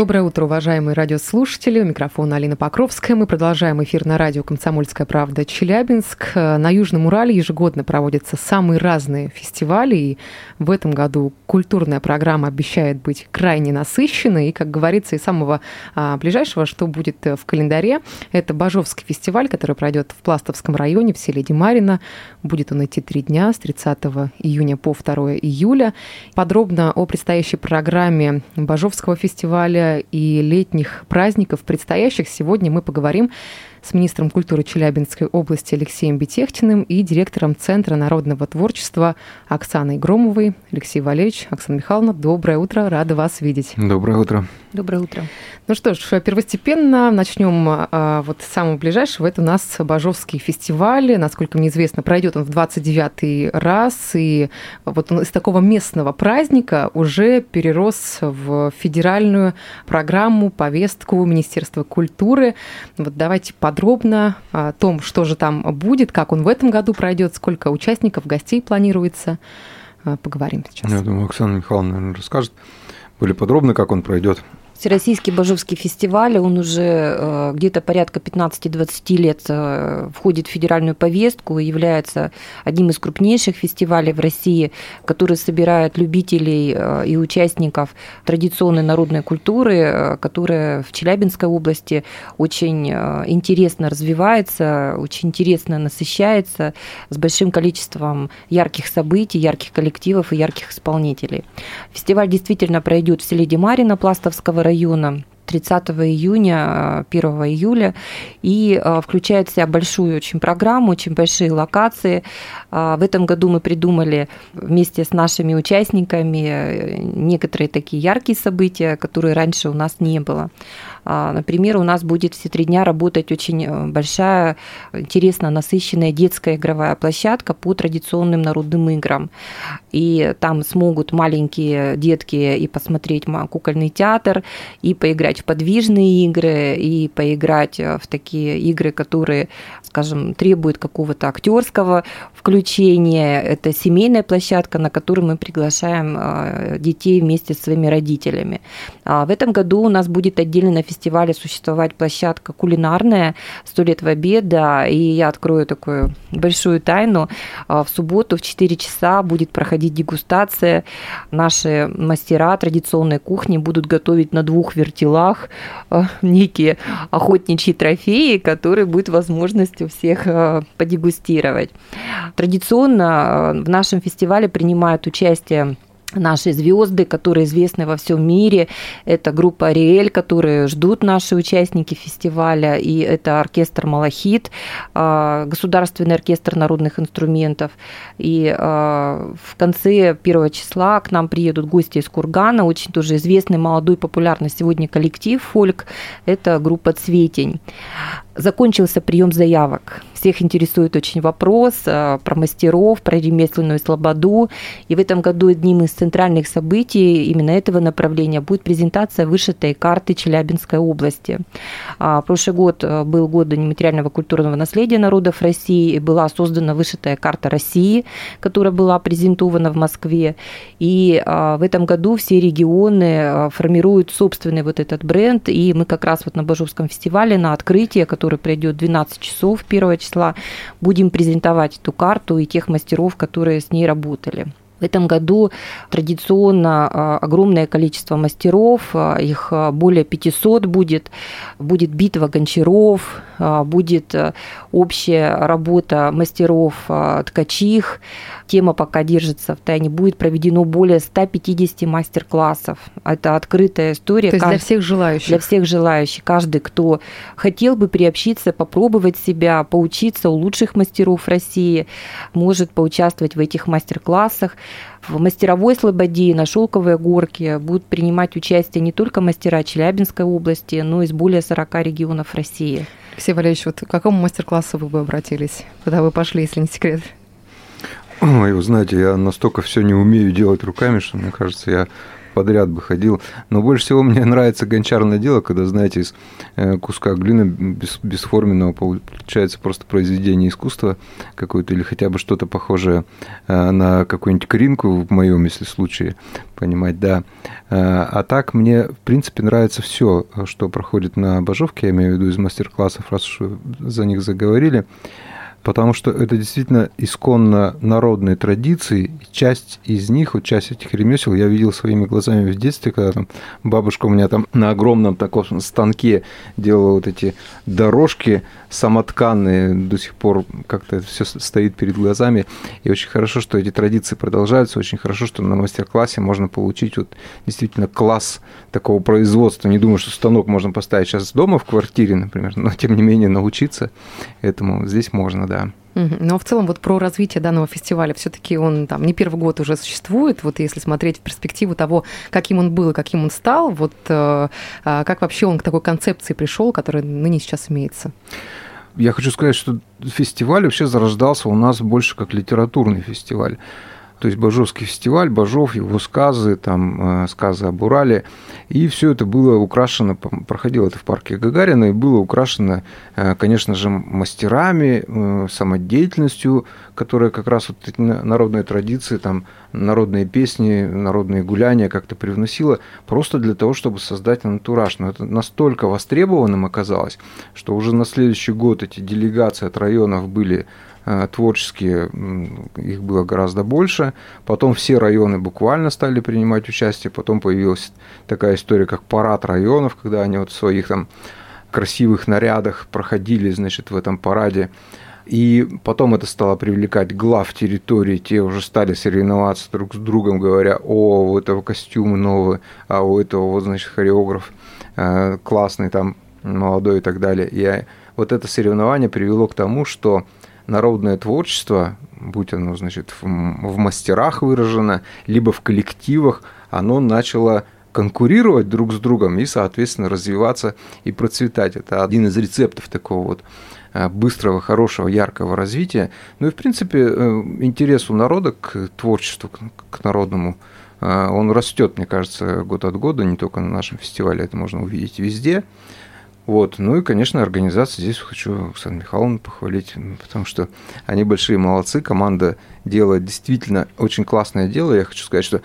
Доброе утро, уважаемые радиослушатели. У микрофона Алина Покровская. Мы продолжаем эфир на радио «Комсомольская правда» Челябинск. На Южном Урале ежегодно проводятся самые разные фестивали. И в этом году культурная программа обещает быть крайне насыщенной. И, как говорится, из самого а, ближайшего, что будет э, в календаре, это Бажовский фестиваль, который пройдет в Пластовском районе в селе Демарина. Будет он идти три дня с 30 июня по 2 июля. Подробно о предстоящей программе Бажовского фестиваля и летних праздников предстоящих. Сегодня мы поговорим с министром культуры Челябинской области Алексеем Бетехтиным и директором Центра народного творчества Оксаной Громовой. Алексей Валерьевич, Оксана Михайловна, доброе утро, рада вас видеть. Доброе утро. Доброе утро. Ну что ж, первостепенно начнем а, вот с самого ближайшего. Это у нас Бажовский фестиваль. Насколько мне известно, пройдет он в 29-й раз. И вот он из такого местного праздника уже перерос в федеральную программу, повестку Министерства культуры. Вот давайте подробно о том, что же там будет, как он в этом году пройдет, сколько участников, гостей планируется. А, Поговорим сейчас. Я думаю, Оксана Михайловна, наверное, расскажет более подробно, как он пройдет. Всероссийский Бажовский фестиваль, он уже э, где-то порядка 15-20 лет э, входит в федеральную повестку и является одним из крупнейших фестивалей в России, который собирает любителей э, и участников традиционной народной культуры, которая в Челябинской области очень интересно развивается, очень интересно насыщается, с большим количеством ярких событий, ярких коллективов и ярких исполнителей. Фестиваль действительно пройдет в селе Демарина Пластовского района 30 июня, 1 июля, и а, включает в себя большую очень программу, очень большие локации. А, в этом году мы придумали вместе с нашими участниками э, некоторые такие яркие события, которые раньше у нас не было. А, например, у нас будет все три дня работать очень э, большая, интересно насыщенная детская игровая площадка по традиционным народным играм. И там смогут маленькие детки и посмотреть кукольный театр, и поиграть в подвижные игры, и поиграть э, в такие игры, которые, скажем, требуют какого-то актерского включения. Это семейная площадка, на которую мы приглашаем э, детей вместе с своими родителями. А в этом году у нас будет отдельно фестивале существовать площадка кулинарная «Сто лет в обеда», и я открою такую большую тайну. А, в субботу в 4 часа будет проходить дегустация. Наши мастера традиционной кухни будут готовить на двух вертелах а, некие охотничьи трофеи, которые будет возможность у всех а, подегустировать. Традиционно в нашем фестивале принимают участие наши звезды, которые известны во всем мире. Это группа Ариэль, которые ждут наши участники фестиваля, и это оркестр Малахит, а, государственный оркестр народных инструментов. И а, в конце первого числа к нам приедут гости из Кургана, очень тоже известный молодой популярный сегодня коллектив фольк, это группа Цветень. Закончился прием заявок. Всех интересует очень вопрос а, про мастеров, про ремесленную слободу. И в этом году одним из центральных событий именно этого направления будет презентация вышитой карты Челябинской области. А, прошлый год а, был год нематериального культурного наследия народов России, и была создана вышитая карта России, которая была презентована в Москве. И в этом году все регионы формируют собственный вот этот бренд, и мы как раз вот на Бажовском фестивале на открытие, который пройдет 12 часов 1 числа, будем презентовать эту карту и тех мастеров, которые с ней работали. В этом году традиционно а, огромное количество мастеров, а, их а, более 500 будет. Будет битва гончаров, будет общая работа мастеров ткачих. Тема пока держится в тайне. Будет проведено более 150 мастер-классов. Это открытая история. То есть для всех желающих? Для всех желающих. Каждый, кто хотел бы приобщиться, попробовать себя, поучиться у лучших мастеров России, может поучаствовать в этих мастер-классах. В мастеровой слободе на Шелковой горке будут принимать участие не только мастера Челябинской области, но и из более 40 регионов России. Алексей Валерьевич, вот к какому мастер-классу вы бы обратились, куда вы пошли, если не секрет? Ой, вы знаете, я настолько все не умею делать руками, что мне кажется, я подряд бы ходил. Но больше всего мне нравится гончарное дело, когда, знаете, из э, куска глины без, бесформенного получается просто произведение искусства какое-то или хотя бы что-то похожее э, на какую-нибудь кринку в моем, если случае, понимать, да. Э, а так мне, в принципе, нравится все, что проходит на Бажовке, я имею в виду из мастер-классов, раз уж за них заговорили потому что это действительно исконно народные традиции. Часть из них, вот часть этих ремесел я видел своими глазами в детстве, когда там бабушка у меня там на огромном таком станке делала вот эти дорожки самотканные, до сих пор как-то это все стоит перед глазами. И очень хорошо, что эти традиции продолжаются, очень хорошо, что на мастер-классе можно получить вот действительно класс такого производства. Не думаю, что станок можно поставить сейчас дома в квартире, например, но тем не менее научиться этому здесь можно, да. Но в целом вот про развитие данного фестиваля, все-таки он там не первый год уже существует. Вот если смотреть в перспективу того, каким он был и каким он стал, вот э, а как вообще он к такой концепции пришел, которая ныне сейчас имеется? Я хочу сказать, что фестиваль вообще зарождался у нас больше как литературный фестиваль. То есть Бажовский фестиваль, Бажов, его сказы, там, э, сказы об Урале. И все это было украшено, проходило это в парке Гагарина, и было украшено, э, конечно же, мастерами, э, самодеятельностью, которая как раз вот эти народные традиции, там, народные песни, народные гуляния как-то привносила, просто для того, чтобы создать антураж. Но это настолько востребованным оказалось, что уже на следующий год эти делегации от районов были творческие, их было гораздо больше. Потом все районы буквально стали принимать участие. Потом появилась такая история, как парад районов, когда они вот в своих там красивых нарядах проходили, значит, в этом параде. И потом это стало привлекать глав территории, те уже стали соревноваться друг с другом, говоря, о, у этого костюмы новые, а у этого, вот, значит, хореограф э, классный там, молодой и так далее. И вот это соревнование привело к тому, что народное творчество, будь оно, значит, в, в мастерах выражено, либо в коллективах, оно начало конкурировать друг с другом и, соответственно, развиваться и процветать. Это один из рецептов такого вот э, быстрого, хорошего, яркого развития. Ну и, в принципе, э, интерес у народа к творчеству, к народному, э, он растет, мне кажется, год от года, не только на нашем фестивале, это можно увидеть везде. Вот. Ну и, конечно, организация здесь хочу Оксану Михайловну похвалить, потому что они большие молодцы, команда делает действительно очень классное дело. Я хочу сказать, что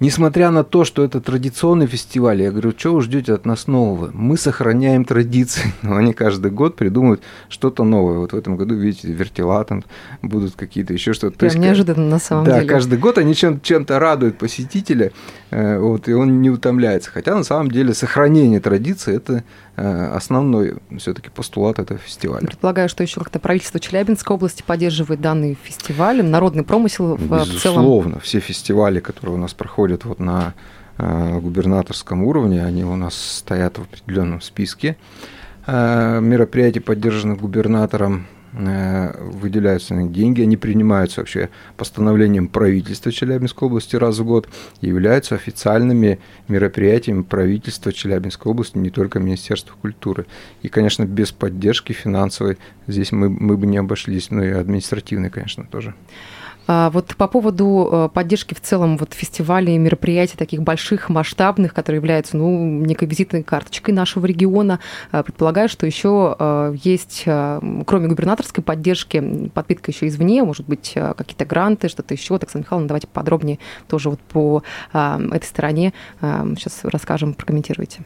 Несмотря на то, что это традиционный фестиваль, я говорю, что вы ждете от нас нового? Мы сохраняем традиции, но они каждый год придумывают что-то новое. Вот в этом году, видите, вертела там будут какие-то еще что-то. Прям есть, неожиданно на самом да, деле. Да, каждый год они чем- чем-то радуют посетителя, э, вот, и он не утомляется. Хотя на самом деле сохранение традиции – это э, основной все-таки постулат этого фестиваля. Предполагаю, что еще как-то правительство Челябинской области поддерживает данный фестиваль, народный промысел Безусловно, в целом. Безусловно, все фестивали, которые у нас проходят вот на э, губернаторском уровне, они у нас стоят в определенном списке э, мероприятий, поддержанных губернатором, э, выделяются деньги, они принимаются вообще постановлением правительства Челябинской области раз в год и являются официальными мероприятиями правительства Челябинской области, не только Министерства культуры. И, конечно, без поддержки финансовой здесь мы, мы бы не обошлись, ну и административной, конечно, тоже. А, вот по поводу э, поддержки в целом вот фестивалей мероприятий таких больших, масштабных, которые являются ну, некой визитной карточкой нашего региона, а, предполагаю, что еще э, есть, э, кроме губернаторской поддержки, подпитка еще извне, может быть, какие-то гранты, что-то еще. Так, Оксана Михайловна, давайте подробнее тоже вот по этой стороне сейчас расскажем, прокомментируйте.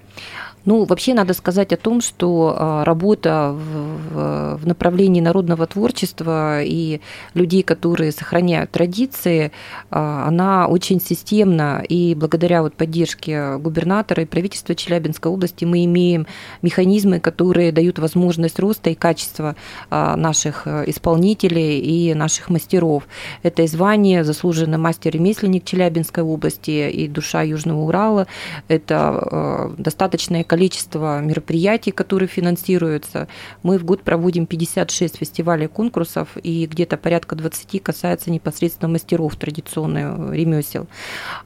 Ну, вообще надо сказать о том, что а, работа в, в направлении народного творчества и людей, которые сохраняют традиции, а, она очень системна. И благодаря вот поддержке губернатора и правительства Челябинской области мы имеем механизмы, которые дают возможность роста и качества а, наших э, исполнителей и наших мастеров. Это и звание заслуженный мастер-ремесленник Челябинской области и душа Южного Урала. Это достаточное количество мероприятий, которые финансируются. Мы в год проводим 56 фестивалей конкурсов, и где-то порядка 20 касается непосредственно мастеров традиционных ремесел.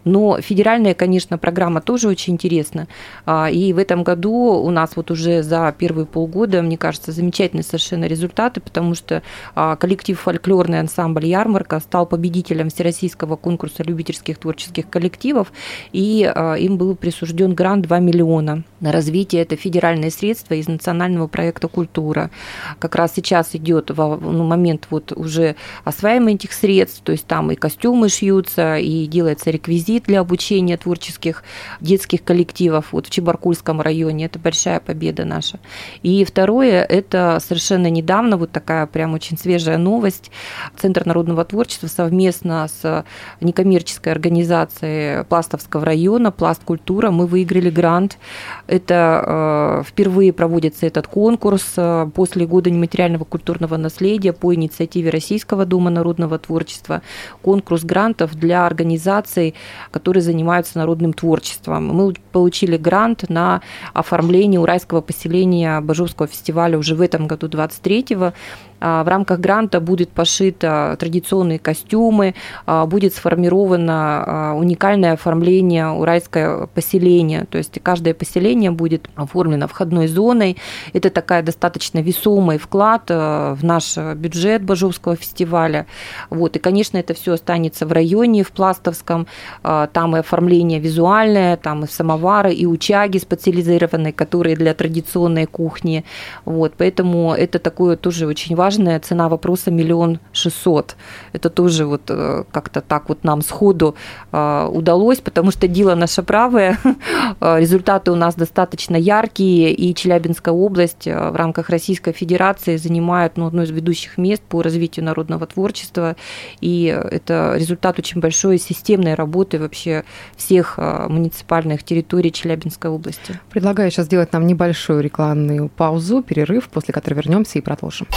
Но федеральная, конечно, программа тоже очень интересна. А, и в этом году у нас вот уже за первые полгода, мне кажется, замечательные совершенно результаты, потому что а, коллектив фольклорный ансамбль «Ярмарка» стал победителем Всероссийского конкурса любительских творческих коллективов, и а, им был присужден грант 2 миллиона на развитие. Это федеральные средства из национального проекта «Культура». Как раз сейчас идет ну, момент вот уже осваивания этих средств, то есть там и костюмы шьются, и делается реквизит для обучения творческих детских коллективов вот в Чебаркульском районе. Это большая победа наша. И второе, это совершенно недавно вот такая прям очень свежая новость. Центр народного творчества совместно с некоммерческой организацией Пластовского района «Пласт культура» мы выиграли грант. Это э, впервые проводится этот конкурс э, после года нематериального культурного наследия по инициативе Российского дома народного творчества. Конкурс грантов для организаций, которые занимаются народным творчеством. Мы получили грант на оформление уральского поселения Бажовского фестиваля уже в этом году 23-го. А, в рамках гранта будет пошито традиционные костюмы, а, будет сформировано а, уникальное оформление уральское поселение. То есть каждое поселение будет оформлено входной зоной. Это такая достаточно весомый вклад в наш бюджет Бажовского фестиваля. Вот. И, конечно, это все останется в районе, в Пластовском. Там и оформление визуальное, там и самовары, и учаги специализированные, которые для традиционной кухни. Вот. Поэтому это такое тоже очень важно важная цена вопроса миллион шестьсот. Это тоже вот э, как-то так вот нам сходу э, удалось, потому что дело наше правое, э, результаты у нас достаточно яркие, и Челябинская область в рамках Российской Федерации занимает ну, одно из ведущих мест по развитию народного творчества, и это результат очень большой системной работы вообще всех муниципальных территорий Челябинской области. Предлагаю сейчас сделать нам небольшую рекламную паузу, перерыв, после которой вернемся и продолжим.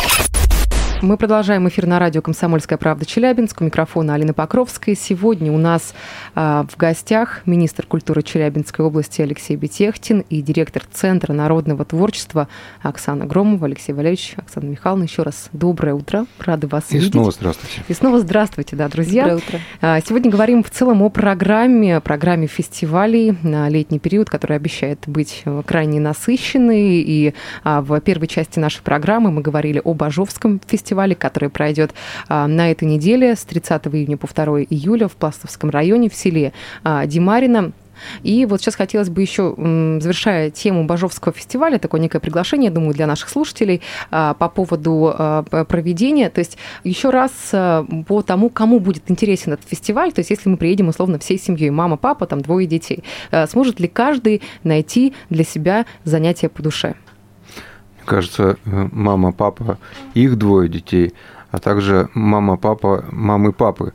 Мы продолжаем эфир на радио «Комсомольская правда» Челябинск. У микрофона Алина Покровская. Сегодня у нас а, в гостях министр культуры Челябинской области Алексей Бетехтин и директор Центра народного творчества Оксана Громова. Алексей Валерьевич, Оксана Михайловна, еще раз доброе утро. Рады вас и видеть. И снова здравствуйте. И снова здравствуйте, да, друзья. Доброе утро. А, сегодня говорим в целом о программе, программе фестивалей на летний период, который обещает быть э, крайне насыщенной. И а, в первой части нашей программы мы говорили об Ажовском фестивале фестивале, который пройдет а, на этой неделе с 30 июня по 2 июля в Пластовском районе в селе а, Димарина. И вот сейчас хотелось бы еще, завершая тему Бажовского фестиваля, такое некое приглашение, думаю, для наших слушателей а, по поводу проведения. То есть еще раз по тому, кому будет интересен этот фестиваль, то есть если мы приедем условно всей семьей, мама, папа, там двое детей, сможет ли каждый найти для себя занятие по душе? Кажется, мама, папа, их двое детей, а также мама, папа, мамы, папы.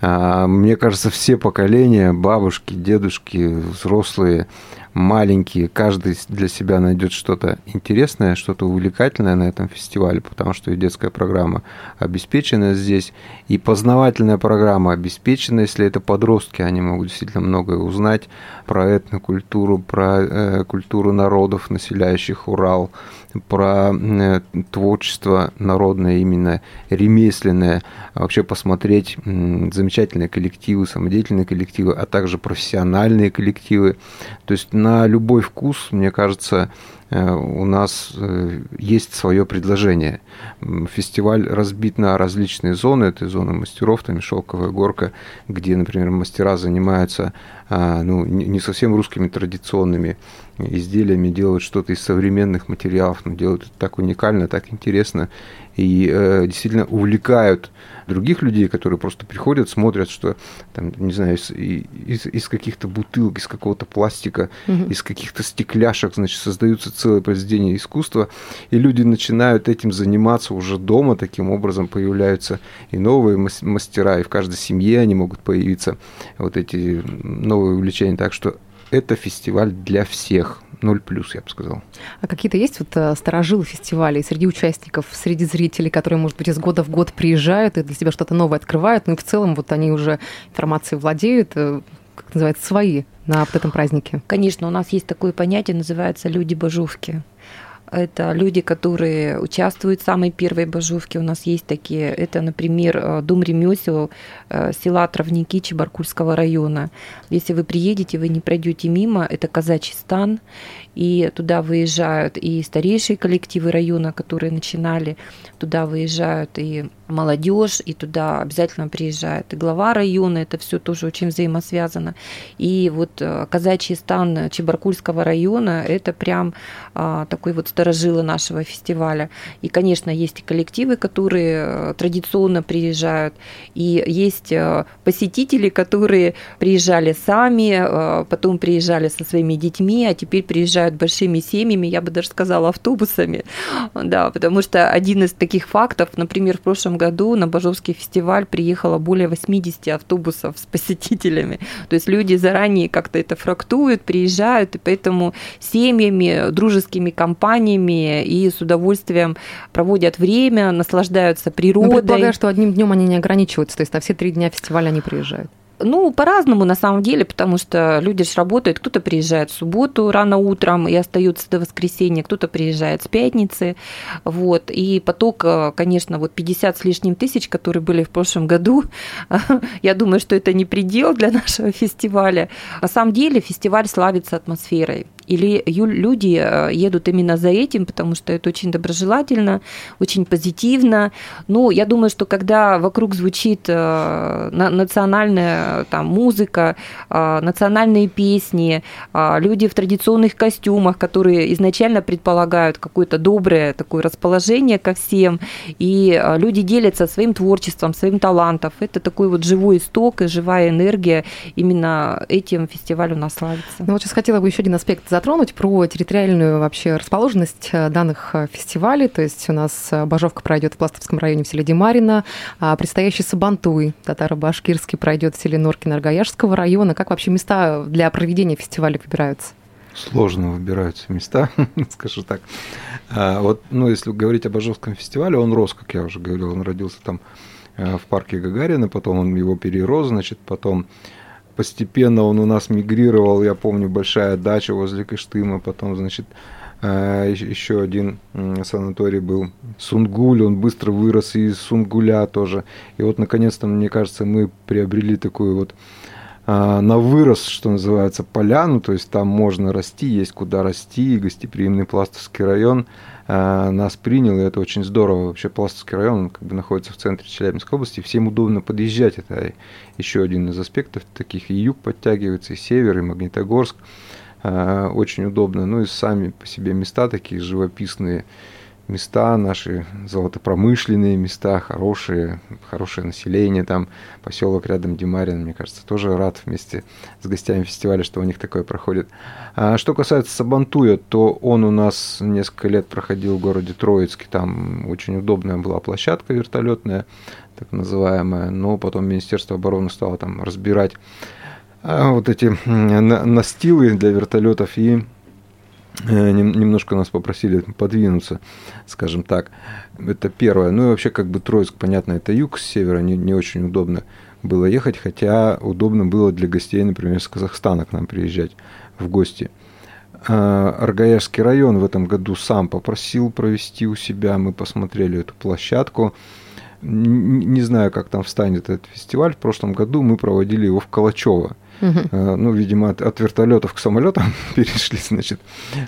А, мне кажется, все поколения, бабушки, дедушки, взрослые, маленькие, каждый для себя найдет что-то интересное, что-то увлекательное на этом фестивале, потому что и детская программа обеспечена здесь, и познавательная программа обеспечена, если это подростки, они могут действительно многое узнать про этнокультуру, про э, культуру народов, населяющих Урал, про э, творчество народное, именно ремесленное, а вообще посмотреть замечательные коллективы, самодеятельные коллективы, а также профессиональные коллективы. То есть на любой вкус, мне кажется, э, у нас э, есть свое предложение. Фестиваль разбит на различные зоны. Это зона мастеров, там шелковая горка, где, например, мастера занимаются а, ну, не совсем русскими традиционными изделиями, делают что-то из современных материалов, но делают это так уникально, так интересно и э, действительно увлекают других людей, которые просто приходят, смотрят, что там, не знаю, из, из, из каких-то бутылок, из какого-то пластика, угу. из каких-то стекляшек, значит, создаются целые произведения искусства, и люди начинают этим заниматься уже дома, таким образом появляются и новые мастера, и в каждой семье они могут появиться, вот эти новые увлечения, так что это фестиваль для всех. Ноль плюс, я бы сказал. А какие-то есть вот э, сторожилы фестивалей среди участников, среди зрителей, которые, может быть, из года в год приезжают и для себя что-то новое открывают, ну и в целом вот они уже информацией владеют, э, как называется, свои на вот этом празднике? Конечно, у нас есть такое понятие, называется «люди-божовки». Это люди, которые участвуют в самой первой божовке. У нас есть такие. Это, например, э, Дом ремесел э, села Травники Чебаркульского района. Если вы приедете, вы не пройдете мимо. Это казачий стан. И туда выезжают и старейшие коллективы района, которые начинали. Туда выезжают и молодежь, и туда обязательно приезжает и глава района, это все тоже очень взаимосвязано. И вот э, казачий стан Чебаркульского района, это прям а, такой вот сторожилы нашего фестиваля. И, конечно, есть и коллективы, которые э, традиционно приезжают, и есть э, посетители, которые приезжали сами, потом приезжали со своими детьми, а теперь приезжают большими семьями, я бы даже сказала, автобусами. Да, потому что один из таких фактов, например, в прошлом прошлом году на Бажовский фестиваль приехало более 80 автобусов с посетителями. То есть люди заранее как-то это фрактуют, приезжают, и поэтому семьями, дружескими компаниями и с удовольствием проводят время, наслаждаются природой. Ну, предполагаю, что одним днем они не ограничиваются, то есть на все три дня фестиваля они приезжают. Ну, по-разному на самом деле, потому что люди же работают. Кто-то приезжает в субботу рано утром и остаются до воскресенья, кто-то приезжает с пятницы. Вот. И поток, э, конечно, вот 50 с лишним тысяч, которые были в прошлом году, я думаю, что это не предел для нашего фестиваля. На самом деле фестиваль славится атмосферой. Или люди э, едут именно за этим, потому что это очень доброжелательно, очень позитивно. Ну, я думаю, что когда вокруг звучит э, национальная там, музыка, э, национальные песни, люди в традиционных костюмах, которые изначально предполагают какое-то доброе такое расположение ко всем, и люди делятся своим творчеством, своим талантом. Это такой вот живой исток и живая энергия. Именно этим фестиваль у нас славится. Ну, вот сейчас хотела бы еще один аспект затронуть про территориальную вообще расположенность э, данных э, фестивалей. То есть у нас э, Бажовка пройдет в Пластовском районе в селе Демарина, а предстоящий Сабантуй татаро-башкирский пройдет в селе Норкино Аргаяшского района. Как вообще места для проведения фестиваля выбираются? Сложно выбираются места, скажу так. А, вот, ну, если говорить об Ажовском фестивале, он рос, как я уже говорил, он родился там в парке Гагарина, потом он его перерос, значит, потом постепенно он у нас мигрировал, я помню, большая дача возле Кыштыма, потом, значит, э, еще один санаторий был Сунгуль, он быстро вырос из Сунгуля тоже. И вот, наконец-то, мне кажется, мы приобрели такую вот э, на вырос, что называется, поляну, то есть там можно расти, есть куда расти, гостеприимный Пластовский район – Э, нас принял, и это очень здорово. Вообще Пластовский район он как бы находится в центре Челябинской области, всем удобно подъезжать. Это еще один из аспектов таких. И юг подтягивается, и север, и Магнитогорск. Э, очень удобно. Ну и сами по себе места такие живописные места наши, золотопромышленные места, хорошие, хорошее население, там поселок рядом Димарин, мне кажется, тоже рад вместе с гостями фестиваля, что у них такое проходит. А что касается Сабантуя, то он у нас несколько лет проходил в городе Троицке, там очень удобная была площадка вертолетная, так называемая, но потом Министерство обороны стало там разбирать вот эти настилы для вертолетов и Э, немножко нас попросили подвинуться, скажем так. Это первое. Ну и вообще, как бы Троицк, понятно, это юг, с севера не, не очень удобно было ехать, хотя удобно было для гостей, например, с Казахстана к нам приезжать в гости. А, Аргаяшский район в этом году сам попросил провести у себя, мы посмотрели эту площадку. Не знаю, как там встанет этот фестиваль. В прошлом году мы проводили его в Калачево. Угу. Ну, видимо, от, от вертолетов к самолетам перешли, значит.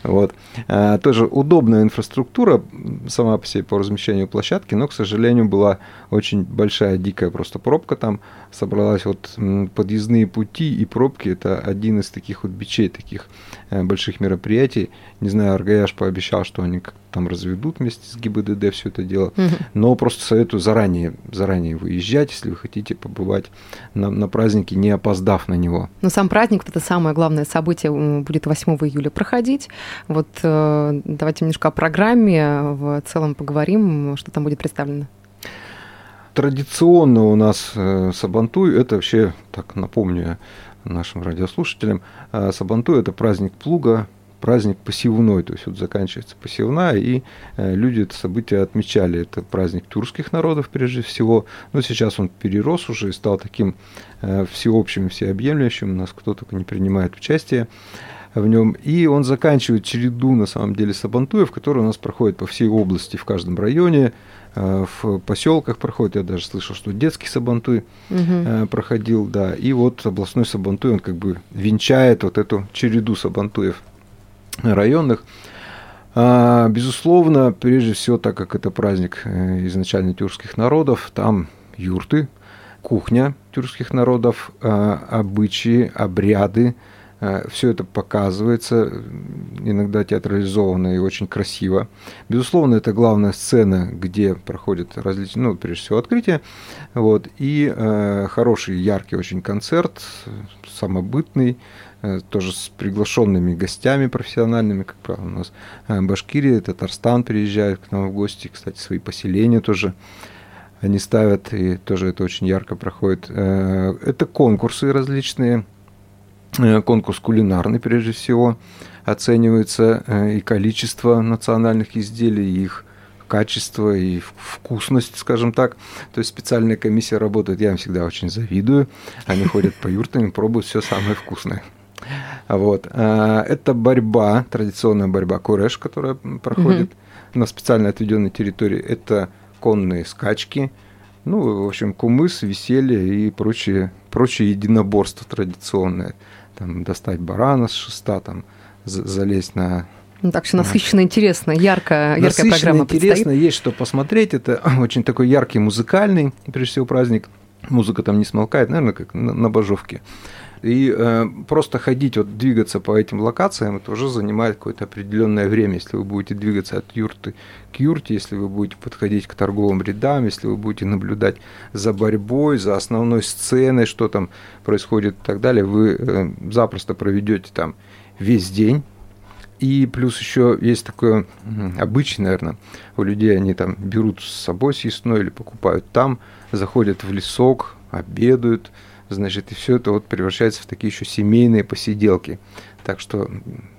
Вот. А, тоже удобная инфраструктура сама по себе по размещению площадки, но, к сожалению, была очень большая дикая просто пробка там собралась. Вот подъездные пути и пробки – это один из таких вот бичей, таких э, больших мероприятий. Не знаю, Аргаяш пообещал, что они там разведут вместе с ГИБДД все это дело. Угу. Но просто советую заранее, заранее выезжать, если вы хотите побывать на, на празднике, не опоздав на него. Но сам праздник, это самое главное событие, будет 8 июля проходить. Вот э, давайте немножко о программе в целом поговорим, что там будет представлено традиционно у нас э, Сабантуй, это вообще, так напомню нашим радиослушателям, э, Сабантуй – это праздник плуга, праздник посевной, то есть вот заканчивается посевная, и э, люди это событие отмечали. Это праздник тюркских народов прежде всего, но сейчас он перерос уже и стал таким всеобщим, всеобъемлющим, у нас кто только не принимает участие. в нем. И он заканчивает череду, на самом деле, сабантуев, которые у нас проходят по всей области, в каждом районе, э, в поселках проходит. Я даже слышал, что детский сабантуй угу. проходил, да. И вот областной сабантуй, он как бы венчает вот эту череду сабантуев районных. А, безусловно, прежде всего, так как это праздник э, изначально тюркских народов, там юрты, кухня тюркских народов, а, обычаи, обряды, все это показывается, иногда театрализованно и очень красиво. Безусловно, это главная сцена, где проходит различные, ну, прежде всего, открытие. Вот, и э, хороший, яркий очень концерт, самобытный, Э, тоже с приглашенными гостями профессиональными, как правило, у нас э, Башкирия, Татарстан приезжают к нам в гости, кстати, свои поселения тоже они ставят, и тоже это очень ярко проходит. Э, это конкурсы различные, конкурс кулинарный прежде всего, оценивается и количество национальных изделий, и их качество и вкусность, скажем так. То есть специальная комиссия работает, я им всегда очень завидую. Они ходят по юртам и пробуют все самое вкусное. Вот. А, это борьба, традиционная борьба куреш, которая проходит угу. на специально отведенной территории. Это конные скачки, ну, в общем, кумыс, веселье и прочие, прочие единоборства традиционные. Там достать барана с шеста, там залезть на ну, так что насыщенно интересно, ярко, яркая программа интересно, предстоит. есть что посмотреть. Это очень такой яркий музыкальный, прежде всего, праздник. Музыка там не смолкает, наверное, как на, на Божовке. И э, просто ходить, вот двигаться по этим локациям, это уже занимает какое-то определенное время. Если вы будете двигаться от юрты к юрте, если вы будете подходить к торговым рядам, если вы будете наблюдать за борьбой, за основной сценой, что там происходит и так далее, вы э, запросто проведете там весь день. И плюс еще есть такое обычай, наверное, у людей они там берут с собой съестное или покупают там, заходят в лесок, обедают, значит, и все это вот превращается в такие еще семейные посиделки. Так что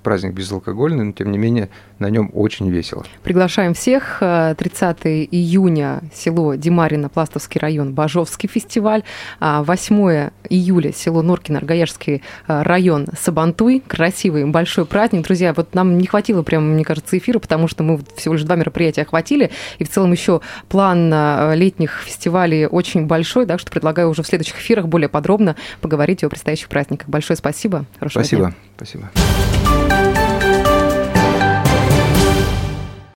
праздник безалкогольный, но тем не менее на нем очень весело. Приглашаем всех. 30 э, июня село Димарино, Пластовский район, Бажовский фестиваль. 8 а июля село Норкино, Аргаяшский э, район, Сабантуй. Красивый большой праздник. Друзья, вот нам не хватило прям, мне кажется, эфира, потому что мы всего лишь два мероприятия охватили. И в целом еще план э, летних фестивалей очень большой, так что предлагаю уже в следующих эфирах более подробно поговорить о предстоящих праздниках. Большое спасибо. Хорошего спасибо. Дня. Спасибо.